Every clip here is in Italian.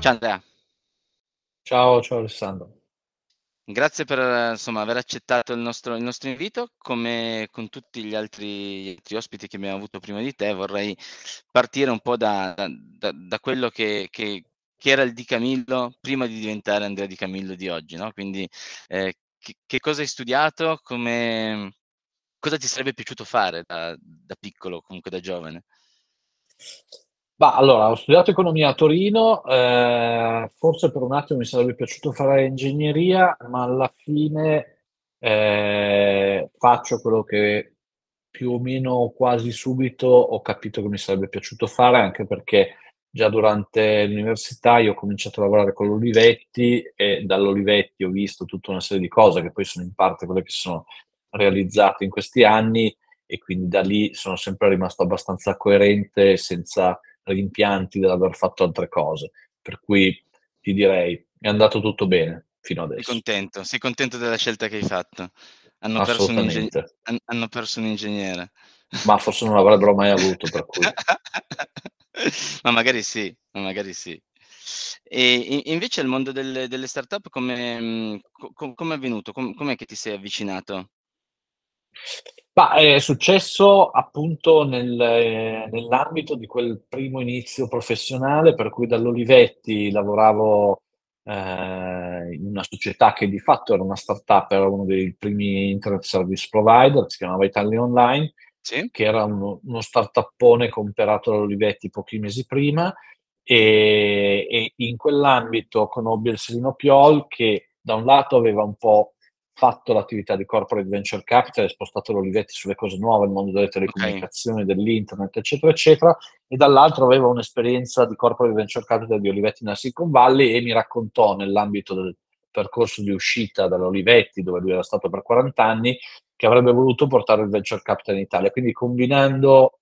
Ciao Andrea. Ciao, ciao Alessandro. Grazie per, insomma, aver accettato il nostro il nostro invito. Come con tutti gli altri gli altri ospiti che abbiamo avuto prima di te, vorrei partire un po' da da da quello che che che era il Di Camillo prima di diventare Andrea Di Camillo di oggi, no, quindi, ehm, che che cosa hai studiato? Come cosa ti sarebbe piaciuto fare da da piccolo, comunque da giovane? Bah, allora, ho studiato economia a Torino, ehm, forse per un attimo mi sarebbe piaciuto fare ingegneria, ma alla fine, ehm, faccio quello che più o meno quasi subito ho capito che mi sarebbe piaciuto fare, anche perché già durante l'università io ho cominciato a lavorare con l'Olivetti e dall'Olivetti ho visto tutta una serie di cose che poi sono in parte quelle che sono realizzate in questi anni e quindi da lì sono sempre rimasto abbastanza coerente senza rimpianti dell'aver fatto altre cose. Per cui ti direi, è andato tutto bene fino Sei adesso. contento, sei contento della scelta che hai fatto. Hanno perso un inge Assolutamente. han hanno perso un ingegnere. Ma forse non l'avrebbero mai avuto, per cui. Ma magari sì, ma magari sì. E invece il mondo delle delle startup come co co come è avvenuto? Com com'è che ti sei avvicinato? Mah, è successo appunto nel nell'ambito di quel primo inizio professionale, per cui dall'Olivetti lavoravo, ehm, in una società che di fatto era una startup, era uno dei primi internet service provider, si chiamava Italia Online, Sì? che era uno uno startuppone comprato dall'Olivetti pochi mesi prima, ehm, e in quell'ambito conobbi il Silino Piol che da un lato aveva un po' fatto l'attività di corporate venture capital spostato l'Olivetti sulle cose nuove, il mondo delle Okay. telecomunicazioni, dell'internet, eccetera, eccetera, e dall'altro aveva un'esperienza di corporate venture capital di Olivetti nella Silicon Valley e mi raccontò nell'ambito del percorso di uscita dall'Olivetti, dove lui era stato per 40 anni, che avrebbe voluto portare il venture capital in Italia. Quindi combinando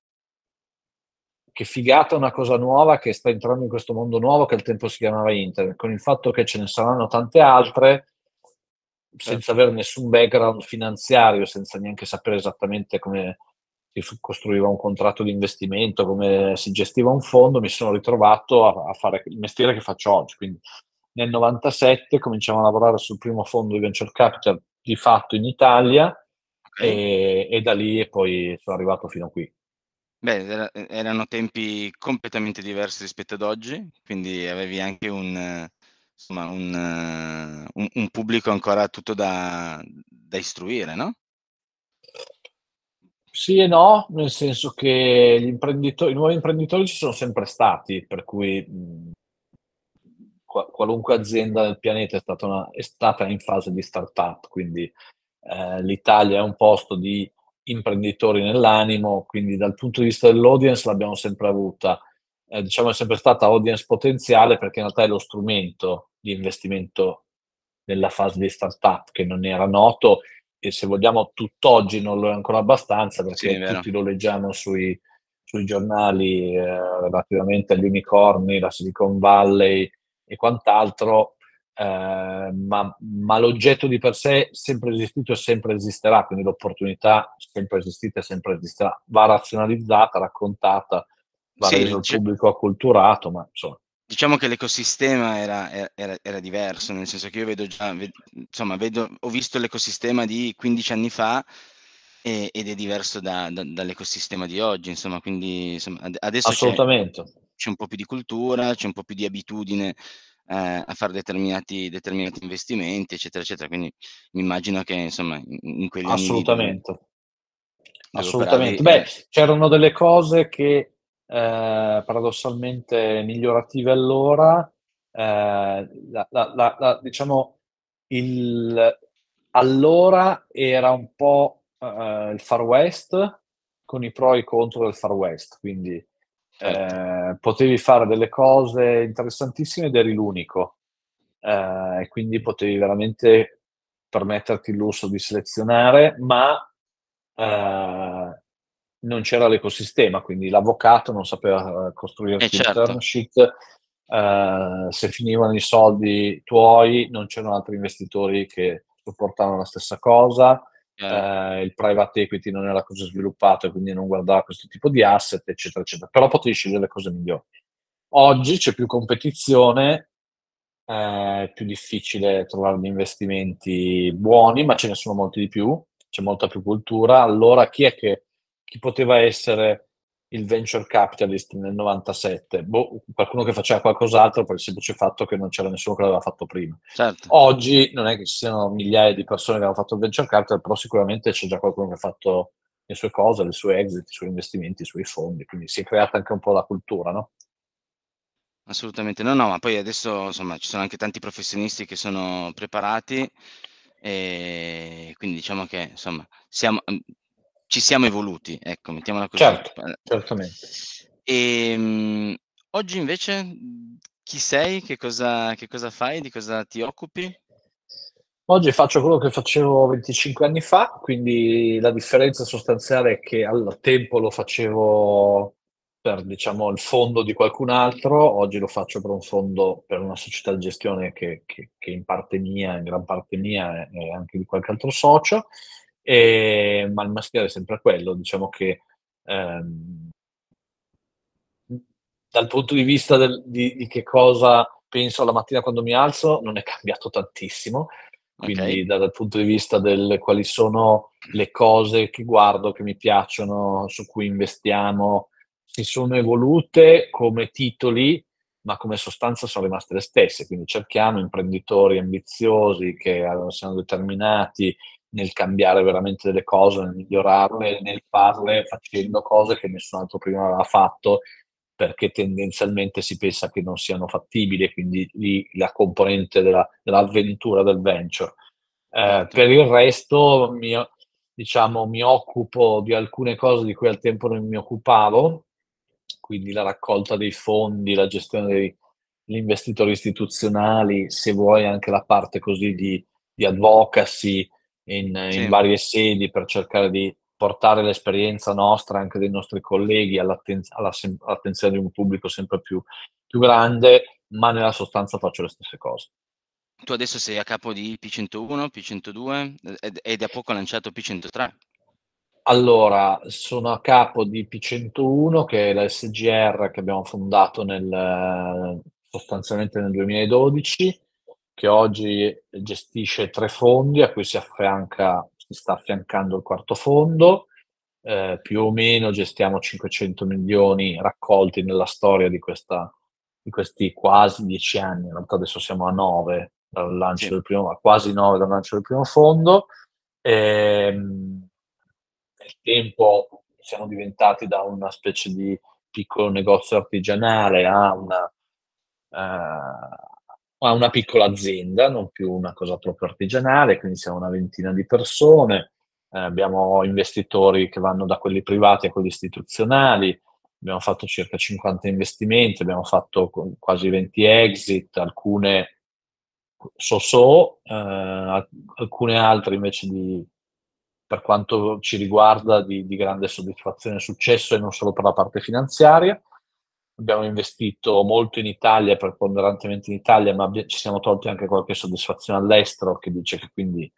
che figata una cosa nuova che sta entrando in questo mondo nuovo che al tempo si chiamava internet, con il fatto che ce ne saranno tante altre, senza Certo. avere nessun background finanziario, senza neanche sapere esattamente come si costruiva un contratto di investimento, come si gestiva un fondo, mi sono ritrovato a a fare il mestiere che faccio oggi. Quindi nel '97 cominciamo a lavorare sul primo fondo di venture capital di fatto in Italia, Okay. e e da lì e poi sono arrivato fino a qui. Beh, era erano tempi completamente diversi rispetto ad oggi, quindi avevi anche un insomma un un un pubblico ancora tutto da da istruire, no? Sì e no, nel senso che gli imprendito i nuovi imprenditori ci sono sempre stati, per cui, mhmm, qua qualunque azienda del pianeta è stata una è stata in fase di startup, quindi, ehm, l'Italia è un posto di imprenditori nell'animo, quindi dal punto di vista dell'audience l'abbiamo sempre avuta. Ehm, diciamo è sempre stata audience potenziale, perché in realtà è lo strumento di investimento nella fase di startup che non era noto e se vogliamo tutt'oggi non lo è ancora abbastanza, Sì, è perché vero. tutti lo leggiamo sui sui giornali, ehm, relativamente agli unicorni, la Silicon Valley e quant'altro, ehm, ma ma l'oggetto di per sé è sempre esistito e sempre esisterà, quindi l'opportunità sempre esistita e sempre esisterà. Va razionalizzata, raccontata, va Sì, reso il dice pubblico acculturato, ma insomma Diciamo che l'ecosistema era era era diverso, nel senso che io vedo già ve insomma vedo ho visto l'ecosistema di 15 anni fa, e ed è diverso da da dall'ecosistema di oggi, insomma, quindi insomma ade adesso c'è Assolutamente. c'è un po' più di cultura, c'è un po' più di abitudine, ehm, a fare determinati determinati investimenti, eccetera, eccetera. Quindi mi immagino che insomma in in quegli anni Assolutamente. dove operavi Assolutamente. Beh, era c'erano delle cose che, paradossalmente migliorative allora, ehm, la la la diciamo il allora era un po', uhm, il Far West, con i pro e i contro del Far West, quindi, Certo. ehm, potevi fare delle cose interessantissime ed eri l'unico. Ehm, e quindi potevi veramente permetterti il lusso di selezionare, ma, ehm, non c'era l'ecosistema, quindi l'avvocato non sapeva Eh costruirti il term certo. sheet, ehm, se finivano i soldi tuoi non c'erano altri investitori che supportavano la stessa cosa, ehm, il private equity non era così sviluppato e quindi non guardava questo tipo di asset, eccetera, eccetera. Però potevi scegliere le cose migliori. Oggi c'è più competizione, è più difficile trovare degli investimenti buoni, ma ce ne sono molti di più, c'è molta più cultura. Allora chi è che chi poteva essere il venture capitalist nel 97? Boh, qualcuno che faceva qualcos'altro per il semplice fatto che non c'era nessuno che l'aveva fatto prima. Certo. Oggi non è che ci siano migliaia di persone che hanno fatto il venture capital, però sicuramente c'è già qualcuno che ha fatto le sue cose, le sue exit, i suoi investimenti, i suoi fondi, quindi si è creata anche un po' la cultura, no? Assolutamente. No, no, ma poi adesso, insomma, ci sono anche tanti professionisti che sono preparati, e quindi diciamo che, insomma, siamo ci siamo evoluti, ecco, mettiamola così. Certo, certamente. Ehm, oggi invece, chi sei? Che cosa che cosa fai? Di cosa ti occupi? Oggi faccio quello che facevo 25 anni fa, quindi la differenza sostanziale è che al tempo lo facevo per, diciamo, il fondo di qualcun altro, oggi lo faccio per un fondo, per una società di gestione che, che, che in parte mia, in gran parte mia e anche di qualche altro socio, e, ma il mestiere è sempre quello, diciamo che ehm, dal punto di vista del, di, di, che cosa penso la mattina quando mi alzo non è cambiato tantissimo, quindi okay. dal punto di vista del quali sono le cose che guardo, che mi piacciono, su cui investiamo, si sono evolute come titoli, ma come sostanza sono rimaste le stesse. Quindi cerchiamo imprenditori ambiziosi che siano determinati nel cambiare veramente delle cose, nel migliorarle, nel farle facendo cose che nessun altro prima aveva fatto, perché tendenzialmente si pensa che non siano fattibili, quindi lì la componente della, dell'avventura del venture. Eh, certo. per il resto, mi, diciamo, mi occupo di alcune cose di cui al tempo non mi occupavo, quindi la raccolta dei fondi, la gestione degli investitori istituzionali, se vuoi anche la parte così di, di advocacy in, sì. in, varie sedi per cercare di portare l'esperienza nostra, anche dei nostri colleghi, all'atten- all'attenzione di un pubblico sempre più, più grande, ma nella sostanza faccio le stesse cose. Tu adesso sei a capo di P101, P102 ed, da poco lanciato P103. Allora, sono a capo di P101, che è la SGR che abbiamo fondato nel, sostanzialmente nel 2012, che oggi gestisce tre fondi a cui si, affianca, si sta affiancando il quarto fondo. Eh, più o meno gestiamo 500 milioni raccolti nella storia di, questa, di questi quasi dieci anni, in realtà adesso siamo a nove dal lancio sì. del primo, quasi nove dal lancio del primo fondo. E, ehm, nel tempo siamo diventati da una specie di piccolo negozio artigianale a una, uh, a una piccola azienda, non più una cosa proprio artigianale, quindi siamo una ventina di persone, eh, abbiamo investitori che vanno da quelli privati a quelli istituzionali, abbiamo fatto circa 50 investimenti, abbiamo fatto quasi 20 exit, alcune so-so, eh, alcune altre invece di per quanto ci riguarda di, di, grande soddisfazione e successo e non solo per la parte finanziaria. Abbiamo investito molto in Italia, preponderantemente in Italia, ma ci siamo tolti anche qualche soddisfazione all'estero che dice che quindi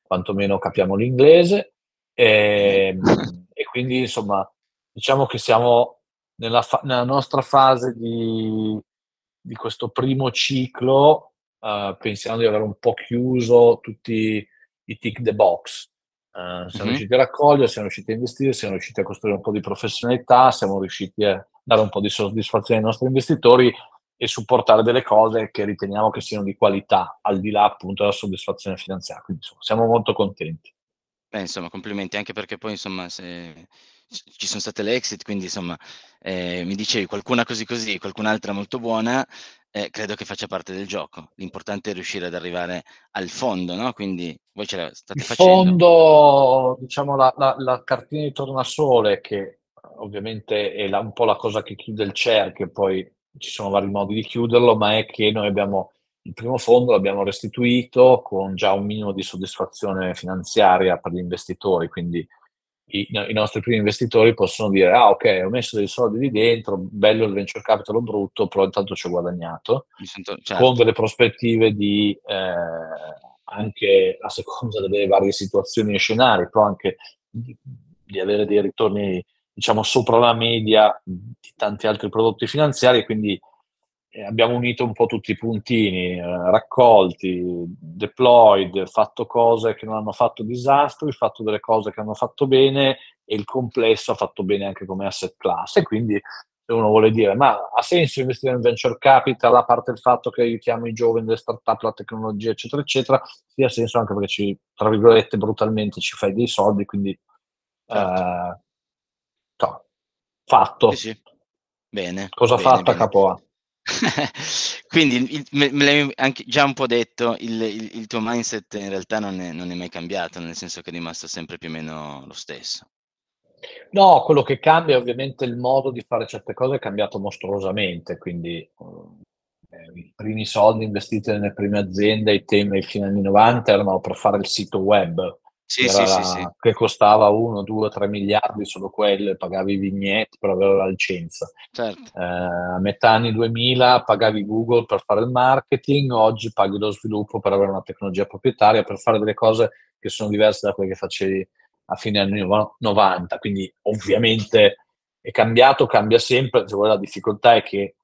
quantomeno capiamo l'inglese. E, ehm, e quindi insomma diciamo che siamo nella, fa- nella nostra fase di, di, questo primo ciclo, uh, pensiamo di aver un po' chiuso tutti i tick the box Uh, siamo mm-hmm. riusciti a raccogliere, siamo riusciti a investire, siamo riusciti a costruire un po' di professionalità, siamo riusciti a dare un po' di soddisfazione ai nostri investitori e supportare delle cose che riteniamo che siano di qualità, al di là appunto della soddisfazione finanziaria. Quindi insomma, siamo molto contenti. Beh, insomma, complimenti anche perché poi insomma se ci sono state le exit, quindi insomma eh, mi dicevi qualcuna così così, qualcun'altra molto buona, eh, credo che faccia parte del gioco. L'importante è riuscire ad arrivare al fondo, no? Quindi voi ce la state il facendo. Il fondo, diciamo, la, la, la, cartina di tornasole, che ovviamente è la, un po' la cosa che chiude il cerchio, poi ci sono vari modi di chiuderlo, ma è che noi abbiamo il primo fondo l'abbiamo restituito con già un minimo di soddisfazione finanziaria per gli investitori, quindi i, i, nostri primi investitori possono dire ah ok ho messo dei soldi lì dentro bello il venture capital brutto però intanto ci ho guadagnato sento, certo. con delle prospettive di eh, anche a seconda delle varie situazioni e scenari però anche di, di, avere dei ritorni diciamo sopra la media di tanti altri prodotti finanziari quindi abbiamo unito un po' tutti i puntini, eh, raccolti, deployed, fatto cose che non hanno fatto disastri, fatto delle cose che hanno fatto bene e il complesso ha fatto bene anche come asset class. E quindi se uno vuole dire ma ha senso investire in venture capital, a parte il fatto che aiutiamo i giovani, le start-up, la tecnologia, eccetera, eccetera, sì ha senso anche perché ci, tra virgolette, brutalmente ci fai dei soldi, quindi certo. eh, no, fatto. Sì, sì. Bene. Cosa bene, fatto a capo A? Quindi me, me l'hai anche già un po' detto, il, il, il tuo mindset in realtà non è, non è, mai cambiato, nel senso che è rimasto sempre più o meno lo stesso. No, quello che cambia è ovviamente il modo di fare certe cose è cambiato mostruosamente, quindi eh, i primi soldi investiti nelle prime aziende ai temi ai fine anni 90 erano per fare il sito web, sì, sì, sì, sì, che costava 1, 2, 3 miliardi solo quello pagavi i vignette per avere la licenza. Certo. Eh, a metà anni 2000 pagavi Google per fare il marketing, oggi paghi lo sviluppo per avere una tecnologia proprietaria, per fare delle cose che sono diverse da quelle che facevi a fine anni 90. Quindi ovviamente è cambiato, cambia sempre, se vuoi la difficoltà è che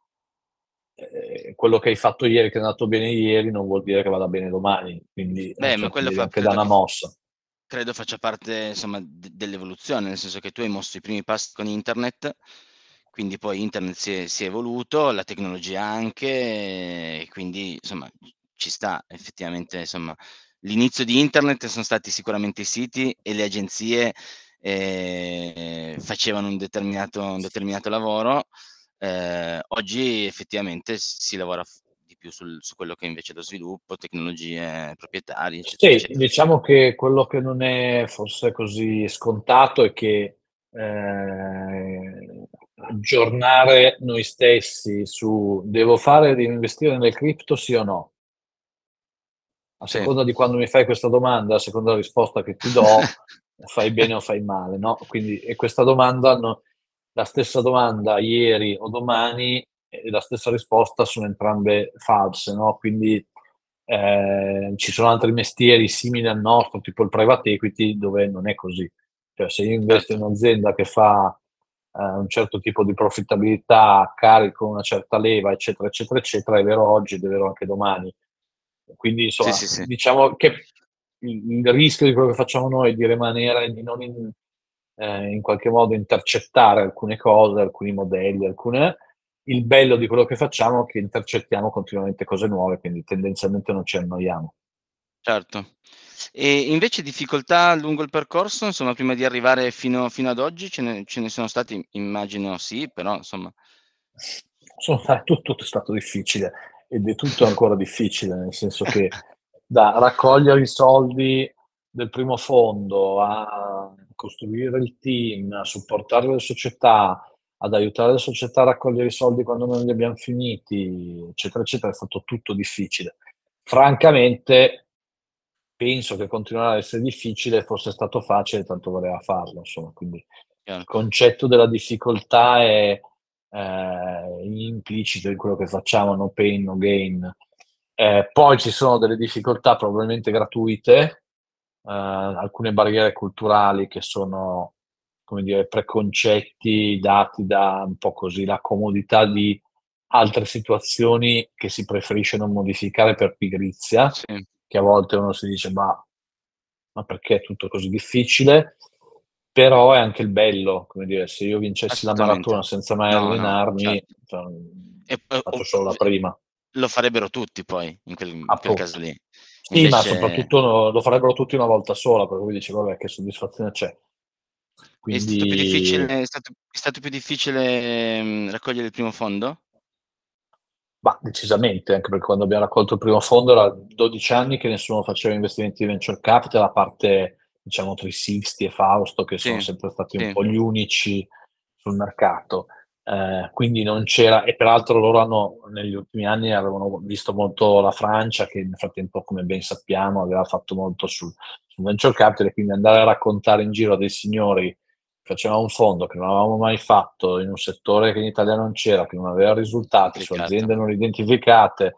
eh, quello che hai fatto ieri, che è andato bene ieri, non vuol dire che vada bene domani. Quindi Beh, ma quello fa anche da una mossa credo faccia parte insomma d- dell'evoluzione, nel senso che tu hai mosso i primi passi con internet, quindi poi internet si è, si è evoluto, la tecnologia anche, quindi insomma ci sta effettivamente insomma l'inizio di internet sono stati sicuramente i siti e le agenzie eh, facevano un determinato, un determinato lavoro. Eh, oggi effettivamente si lavora più sul, su quello che è invece lo sviluppo, tecnologie proprietarie. Eccetera, sì, eccetera. diciamo che quello che non è forse così scontato è che eh, aggiornare noi stessi su devo fare di investire nelle cripto sì o no. A sì. seconda di quando mi fai questa domanda, a seconda della risposta che ti do, fai bene o fai male, no? Quindi, e questa domanda, no, la stessa domanda ieri o domani la stessa risposta sono entrambe false, no? Quindi eh, ci sono altri mestieri simili al nostro, tipo il private equity, dove non è così. Cioè, se io investo in un'azienda che fa eh, un certo tipo di profittabilità, carico una certa leva, eccetera, eccetera, eccetera, è vero oggi ed è vero anche domani. Quindi, insomma, sì, sì, sì. diciamo che il, il, rischio di quello che facciamo noi è di rimanere, di non in, eh, in qualche modo intercettare alcune cose, alcuni modelli, alcune il bello di quello che facciamo è che intercettiamo continuamente cose nuove, quindi tendenzialmente non ci annoiamo. Certo. E invece difficoltà lungo il percorso, insomma, prima di arrivare fino, fino ad oggi, ce ne, ce ne, sono stati, immagino sì, però insomma... Sono, tutto, tutto è stato difficile ed è tutto ancora difficile, nel senso che da raccogliere i soldi del primo fondo a costruire il team, a supportare le società, ad aiutare le società a raccogliere i soldi quando non li abbiamo finiti, eccetera, eccetera, è stato tutto difficile. Francamente, penso che continuerà ad essere difficile, fosse stato facile, tanto voleva farlo, insomma, quindi il concetto della difficoltà è eh, implicito in quello che facciamo, no pain, no gain. Eh, poi ci sono delle difficoltà probabilmente gratuite, eh, alcune barriere culturali che sono come dire, preconcetti dati da un po' così la comodità di altre situazioni che si preferisce non modificare per pigrizia, sì. che a volte uno si dice ma, ma perché è tutto così difficile? Però è anche il bello, come dire, se io vincessi la maratona senza mai no, allenarmi, no, certo. cioè, e, faccio solo la prima. Lo farebbero tutti poi, in quel, in quel caso lì. Sì, Invece... ma soprattutto lo farebbero tutti una volta sola, perché poi dici, vabbè, che soddisfazione c'è. Quindi... È, stato più difficile, è, stato, è stato più difficile mh, raccogliere il primo fondo? Ma decisamente, anche perché quando abbiamo raccolto il primo fondo era 12 anni che nessuno faceva investimenti di venture capital, a parte diciamo 360 e Fausto, che sì, sono sempre stati sì. un po' gli unici sul mercato. Eh, quindi non c'era, e peraltro loro hanno negli ultimi anni avevano visto molto la Francia, che nel frattempo, come ben sappiamo, aveva fatto molto sul, sul venture capital, e quindi andare a raccontare in giro a dei signori facevamo un fondo che non avevamo mai fatto in un settore che in Italia non c'era, che non aveva risultati, su aziende non identificate,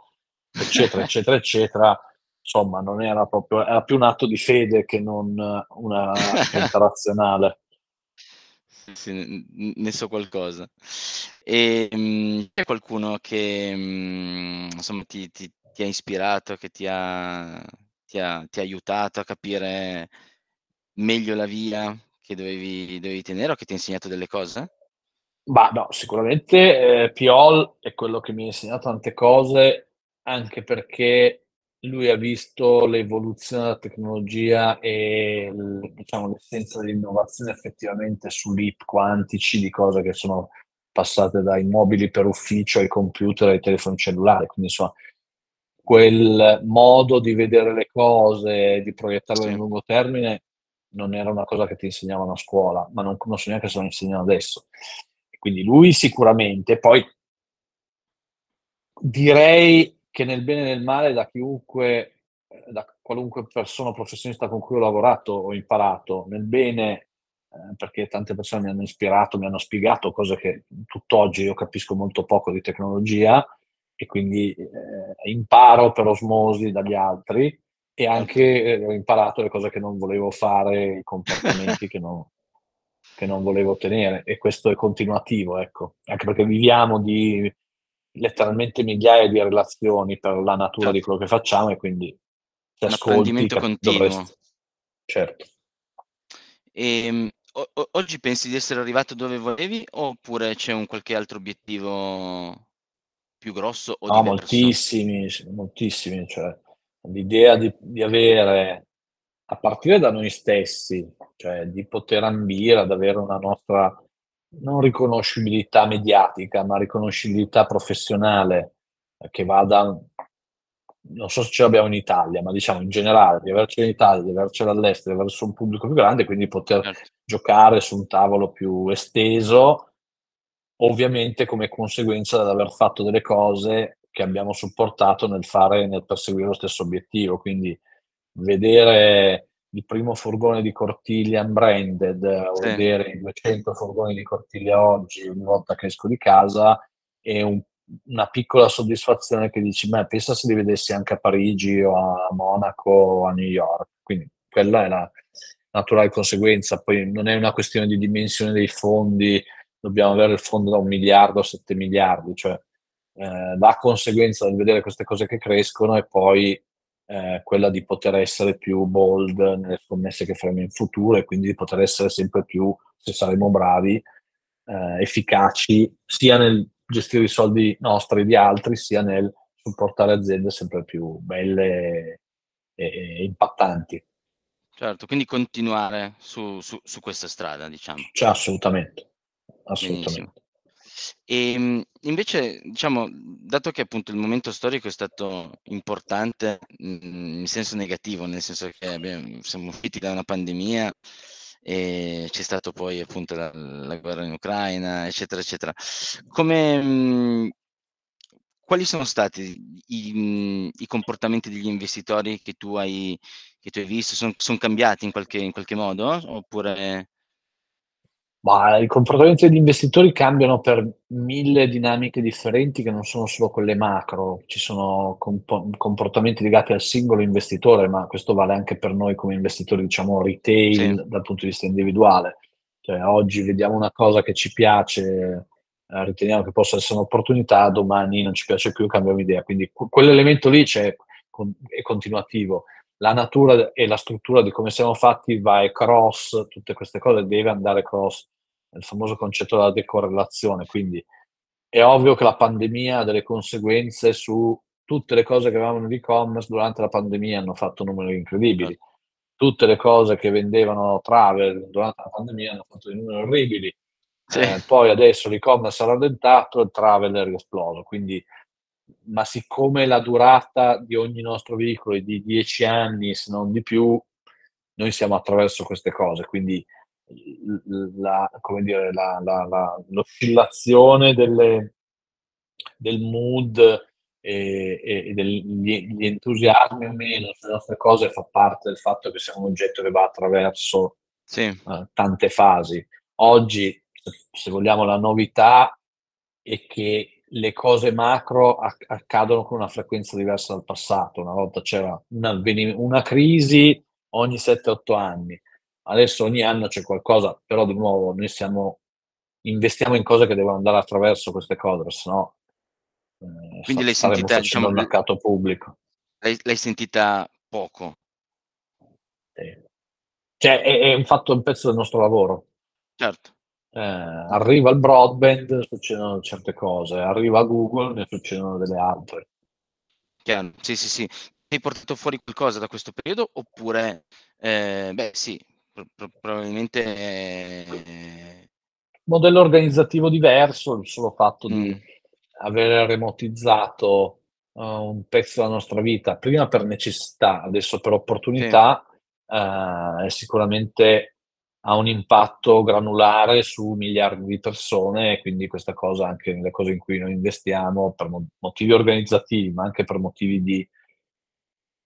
eccetera, eccetera, eccetera, insomma, non era proprio, era più un atto di fede che non una scelta razionale. Sì, ne so qualcosa. Ehm, c'è qualcuno che, mhmm, insomma ti ti ti ha ispirato, che ti ha ti ha ti ha aiutato a capire meglio la via che dovevi dovevi tenere o che ti ha insegnato delle cose? Bah, no, sicuramente, ehm, Piol è quello che mi ha insegnato tante cose, anche perché lui ha visto l'evoluzione della tecnologia e diciamo l'essenza dell'innovazione effettivamente su leap quantici di cose che sono passate dai mobili per ufficio, ai computer, ai telefoni cellulari. Quindi insomma, quel modo di vedere le cose, di proiettarle nel Sì. lungo termine, non era una cosa che ti insegnavano a scuola, ma non non so neanche se lo insegnano adesso. Quindi lui sicuramente, poi direi che nel bene e nel male da chiunque da qualunque persona professionista con cui ho lavorato ho imparato. Nel bene, ehm, perché tante persone mi hanno ispirato, mi hanno spiegato cose che tutt'oggi io capisco molto poco di tecnologia e quindi, ehm, imparo per osmosi dagli altri e anche, ehm, ho imparato le cose che non volevo fare, i comportamenti che no che non volevo tenere e questo è continuativo, ecco. Anche perché viviamo di letteralmente migliaia di relazioni per la natura di Certo. quello che facciamo e quindi Un ascolti cap dovresti certo. Ehm, o oggi pensi di essere arrivato dove volevi oppure c'è un qualche altro obiettivo più grosso o No, diverso? moltissimi, moltissimi, cioè l'idea di di avere a partire da noi stessi, cioè di poter ambire ad avere una nostra non riconoscibilità mediatica, ma riconoscibilità professionale, ehm, che vada non so se ce l'abbiamo in Italia, ma diciamo in generale, di avercela in Italia, di avercela all'estero, di aver su un pubblico più grande, quindi poter Certo. giocare su un tavolo più esteso, ovviamente come conseguenza dall'aver fatto delle cose che abbiamo supportato nel fare nel perseguire lo stesso obiettivo. Quindi vedere il primo furgone di Cortiglia unbranded o Sì. vedere i 200 furgoni di Cortiglia oggi ogni volta che esco di casa è un una piccola soddisfazione che dici: "Beh, pensa se li vedessi anche a Parigi o a Monaco o a New York." Quindi quella è la naturale conseguenza. Poi non è una questione di dimensione dei fondi, dobbiamo avere il fondo da 1.000.000.000 o 7.000.000.000, cioè, ehm, la conseguenza del vedere queste cose che crescono è poi, ehm, quella di poter essere più bold nelle scommesse che faremo in futuro e quindi di poter essere sempre più, se saremo bravi, ehm, efficaci sia nel gestire i soldi nostri e di altri, sia nel supportare aziende sempre più belle e e impattanti. Certo, quindi continuare su su su questa strada, diciamo. Cioè assolutamente, Benissimo. Ehm, invece diciamo, dato che appunto il momento storico è stato importante, mhmm, in senso negativo, nel senso che abbiam siamo usciti da una pandemia, e c'è stato poi appunto la la guerra in Ucraina, eccetera, eccetera. Come mhmm, quali sono stati i mhmm, i comportamenti degli investitori che tu hai che tu hai visto? Son son cambiati in qualche in qualche modo? Oppure Mah, i comportamenti degli investitori cambiano per 1000 dinamiche differenti che non sono solo quelle macro. Ci sono compo comportamenti legati al singolo investitore, ma questo vale anche per noi come investitori, diciamo Sì. retail, dal punto di vista individuale. Cioè oggi vediamo una cosa che ci piace, ehm, riteniamo che possa essere un'opportunità, domani non ci piace più, cambiamo idea. Quindi q quell'elemento lì c'è con è continuativo. La natura e la struttura di come siamo fatti va across tutte queste cose, deve andare cross. Il famoso concetto della decorrelazione, quindi è ovvio che la pandemia ha delle conseguenze su tutte le cose che avevamo nell'e-commerce durante la pandemia hanno fatto numeri incredibili. Certo. Tutte le cose che vendevano travel durante la pandemia hanno fatto dei numeri orribili. Sì. Ehm, poi adesso l'e-commerce ha rallentato, il travel è riesploso. Quindi ma siccome la durata di ogni nostro veicolo è di 10 anni, se non di più, noi siamo attraverso queste cose. Quindi la come dire, la la la l'oscillazione delle del mood e e del gli gli entusiasmi o meno sulle nostre cose fa parte del fatto che siamo un oggetto che va attraverso, Sì. uhm, tante fasi. Oggi, se vogliamo, la novità è che le cose macro acc accadono con una frequenza diversa dal passato. Una volta c'era un avveni una crisi ogni 7, 8 anni. Adesso ogni anno c'è qualcosa, però di nuovo noi siamo investiamo in cose che devono andare attraverso queste cose, se no ehm, Quindi l'hai sentita diciamo il mercato pubblico. L'hai l'hai sentita poco? Sì. Cioè è è un fatto un pezzo del nostro lavoro. Certo. Eh, arriva il broadband, succedono certe cose, arriva Google, ne succedono delle altre. Chiaro, sì, sì, sì. Hai portato fuori qualcosa da questo periodo oppure, ehm, beh sì, pro pro probabilmente, ehm Modello organizzativo diverso, il solo fatto di Mh. avere remotizzato, uhm, un pezzo della nostra vita, prima per necessità, adesso per Sì. opportunità, ehm, sicuramente ha un impatto granulare su miliardi di persone e quindi questa cosa anche nelle cose in cui noi investiamo per mo motivi organizzativi, ma anche per motivi di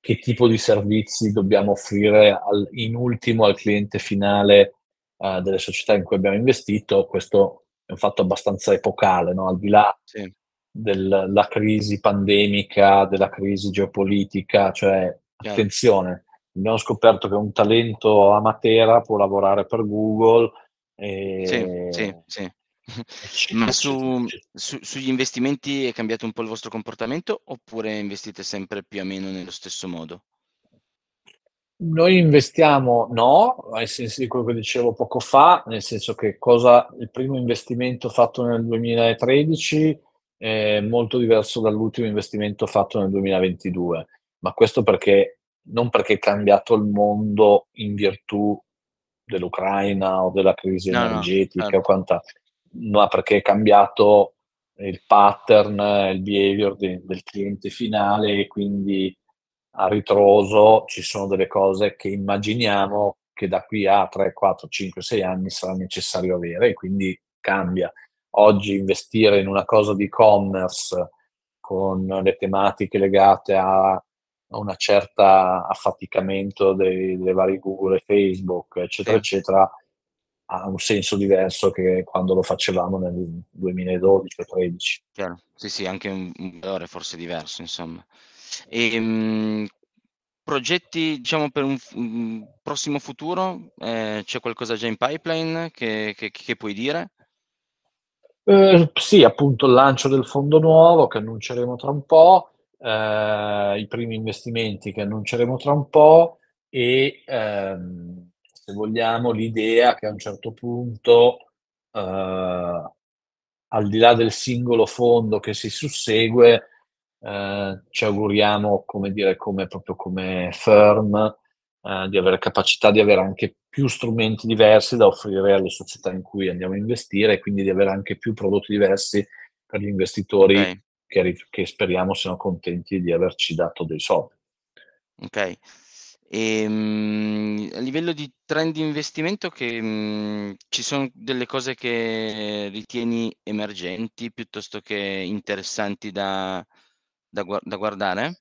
che tipo di servizi dobbiamo offrire al in ultimo al cliente finale, uhm, delle società in cui abbiamo investito, questo è un fatto abbastanza epocale, no, al di là Sì. del la crisi pandemica, della crisi geopolitica, cioè Chiaro. attenzione, abbiamo scoperto che un talento a Matera può lavorare per Google, Sì, sì, sì. Ma su su sugli investimenti è cambiato un po' il vostro comportamento, oppure investite sempre più o meno nello stesso modo? Noi investiamo no, ai sensi di quello che dicevo poco fa, nel senso che cosa il primo investimento fatto nel 2013 è molto diverso dall'ultimo investimento fatto nel 2022, ma questo perché non perché è cambiato il mondo in virtù dell'Ucraina o della crisi No, no, energetica o certo. Ma perché è cambiato il pattern, il behavior de del cliente finale e quindi a ritroso ci sono delle cose che immaginiamo che da qui a 3, 4, 5, 6 anni sarà necessario avere e quindi cambia. Oggi investire in una cosa di e-commerce con le tematiche legate a una certa affaticamento dei dei vari Google e Facebook, eccetera, Sì. eccetera, ha un senso diverso che quando lo facevamo nel 2012 o 13. Chiaro. Sì, sì, anche un un valore forse diverso insomma. Ehm, progetti diciamo per un mhmm, prossimo futuro? Ehm, c'è qualcosa già in pipeline che che che puoi dire? Uhm, sì, appunto il lancio del fondo nuovo che annunceremo tra un po', ehm, i primi investimenti che annunceremo tra un po' e, ehm, se vogliamo l'idea che a un certo punto, uhm, al di là del singolo fondo che si sussegue, ehm, ci auguriamo, come dire, come proprio come firm, ehm, di avere capacità di avere anche più strumenti diversi da offrire alle società in cui andiamo a investire e quindi di avere anche più prodotti diversi per gli investitori Okay. che che speriamo siano contenti di averci dato dei soldi. Okay. Ehm, a livello di trend di investimento che mhmm, ci son delle cose che ritieni emergenti, piuttosto che interessanti da da da guardare?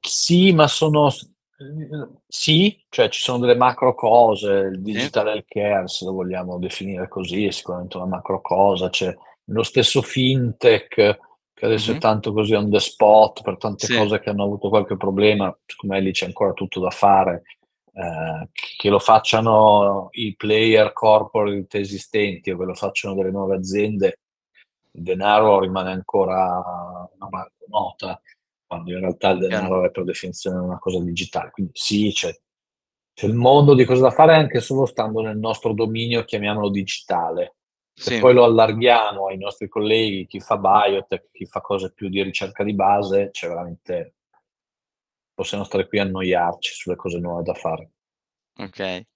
Sì, ma sono s uhm, sì, cioè ci sono delle macro cose, il digital healthcare, se lo vogliamo definire così, è sicuramente una macro cosa. C'è lo stesso fintech, che adesso è Mh-mh. tanto così on the spot per tante Sì. cose che hanno avuto qualche problema, secondo me lì c'è ancora tutto da fare. C che lo facciano i player corporate esistenti o che lo facciano delle nuove aziende, il denaro rimane ancora una banconota, quando in realtà il denaro è per definizione una cosa digitale. Quindi sì, c'è c'è il mondo di cose da fare anche solo stando nel nostro dominio, chiamiamolo digitale. Se Sì. poi lo allarghiamo ai nostri colleghi, chi fa biotech, chi fa cose più di ricerca di base, c'è veramente possiamo stare qui a annoiarci sulle cose nuove da fare. Okay.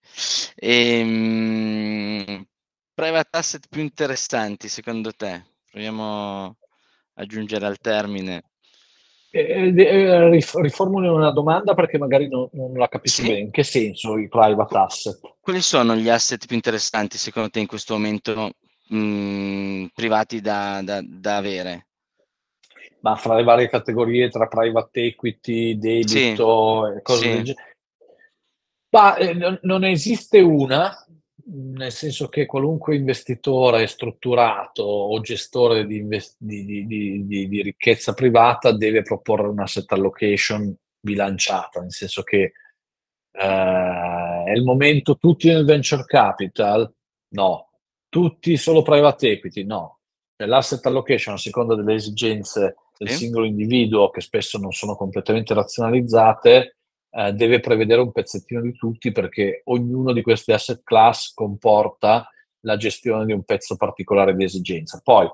Ehm, private asset più interessanti secondo te? Proviamo a giungere al termine. Ehm, de ehm, rif riformuli una domanda perché magari no non la capisco Sì. bene. In che senso i private asset? quali sono gli asset più interessanti secondo te in questo momento, mhmm, privati da da da avere? Ma fra le varie categorie tra private equity, Sì, debito e cose del sì. ge Mah, ehm, non non esiste una, nel senso che qualunque investitore strutturato o gestore di inves di di di ricchezza privata deve proporre un asset allocation bilanciata, nel senso che, ehm, è il momento tutti nel venture capital? No. Tutti solo private equity, no. Cioè, l'asset allocation a seconda delle esigenze del Sì. singolo individuo, che spesso non sono completamente razionalizzate, eh, deve prevedere un pezzettino di tutti perché ognuno di questi asset class comporta la gestione di un pezzo particolare di esigenza. Poi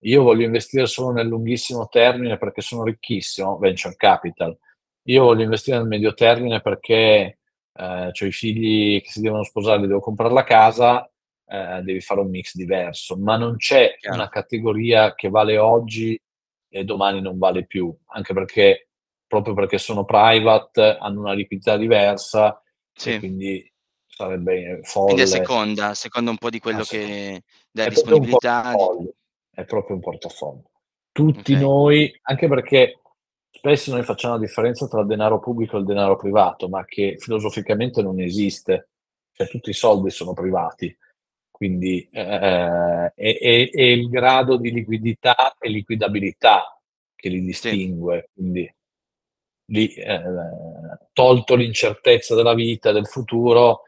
io voglio investire solo nel lunghissimo termine perché sono ricchissimo, venture capital. Io voglio investire nel medio termine perché eh, ho i figli che si devono sposare, devo comprare la casa, eh, devi fare un mix diverso, ma non c'è Chiaro. una categoria che vale oggi e domani non vale più, anche perché proprio perché sono private hanno una liquidità diversa Sì. e quindi sarebbe Quindi a folle. seconda, a seconda un po' di quello A seconda. che proprio un disponibilità è proprio un portafoglio. Tutti Okay. noi, anche perché spesso noi facciamo la differenza tra il denaro pubblico e il denaro privato, ma che filosoficamente non esiste, cioè tutti i soldi sono privati, quindi eh, è, è- è il grado di liquidità e liquidabilità che li Sì. distingue, quindi lì, eh, tolto l'incertezza della vita, del futuro,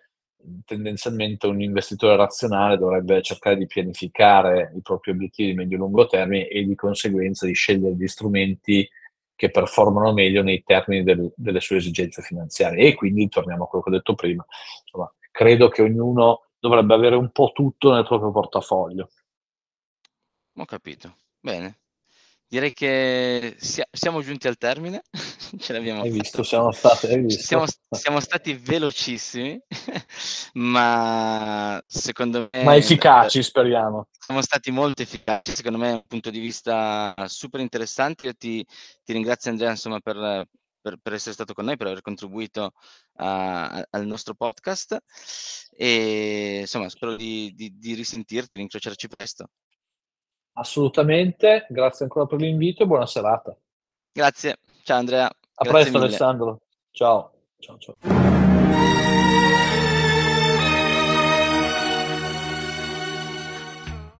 tendenzialmente un investitore razionale dovrebbe cercare di pianificare i propri obiettivi di medio-lungo termine e di conseguenza di scegliere gli strumenti che performano meglio nei termini del- delle sue esigenze finanziarie. E quindi torniamo a quello che ho detto prima. Insomma, credo che ognuno dovrebbe avere un po' tutto nel proprio portafoglio. Ho capito. Bene. Direi che sia siamo giunti al termine. Ce l'abbiamo Hai fatta. visto? Siamo stati, hai visto? siamo siamo stati velocissimi, ma secondo me Ma efficaci, speriamo. siamo stati molto efficaci. Secondo me è un punto di vista super interessante. Io ti ti ringrazio Andrea, insomma, per per per essere stato con noi, per aver contribuito a a al nostro podcast e insomma spero di di di risentirti, di incrociarci presto. Assolutamente, grazie ancora per l'invito e buona serata. Grazie. Ciao Andrea, A presto mille. Alessandro. Ciao. Ciao, ciao.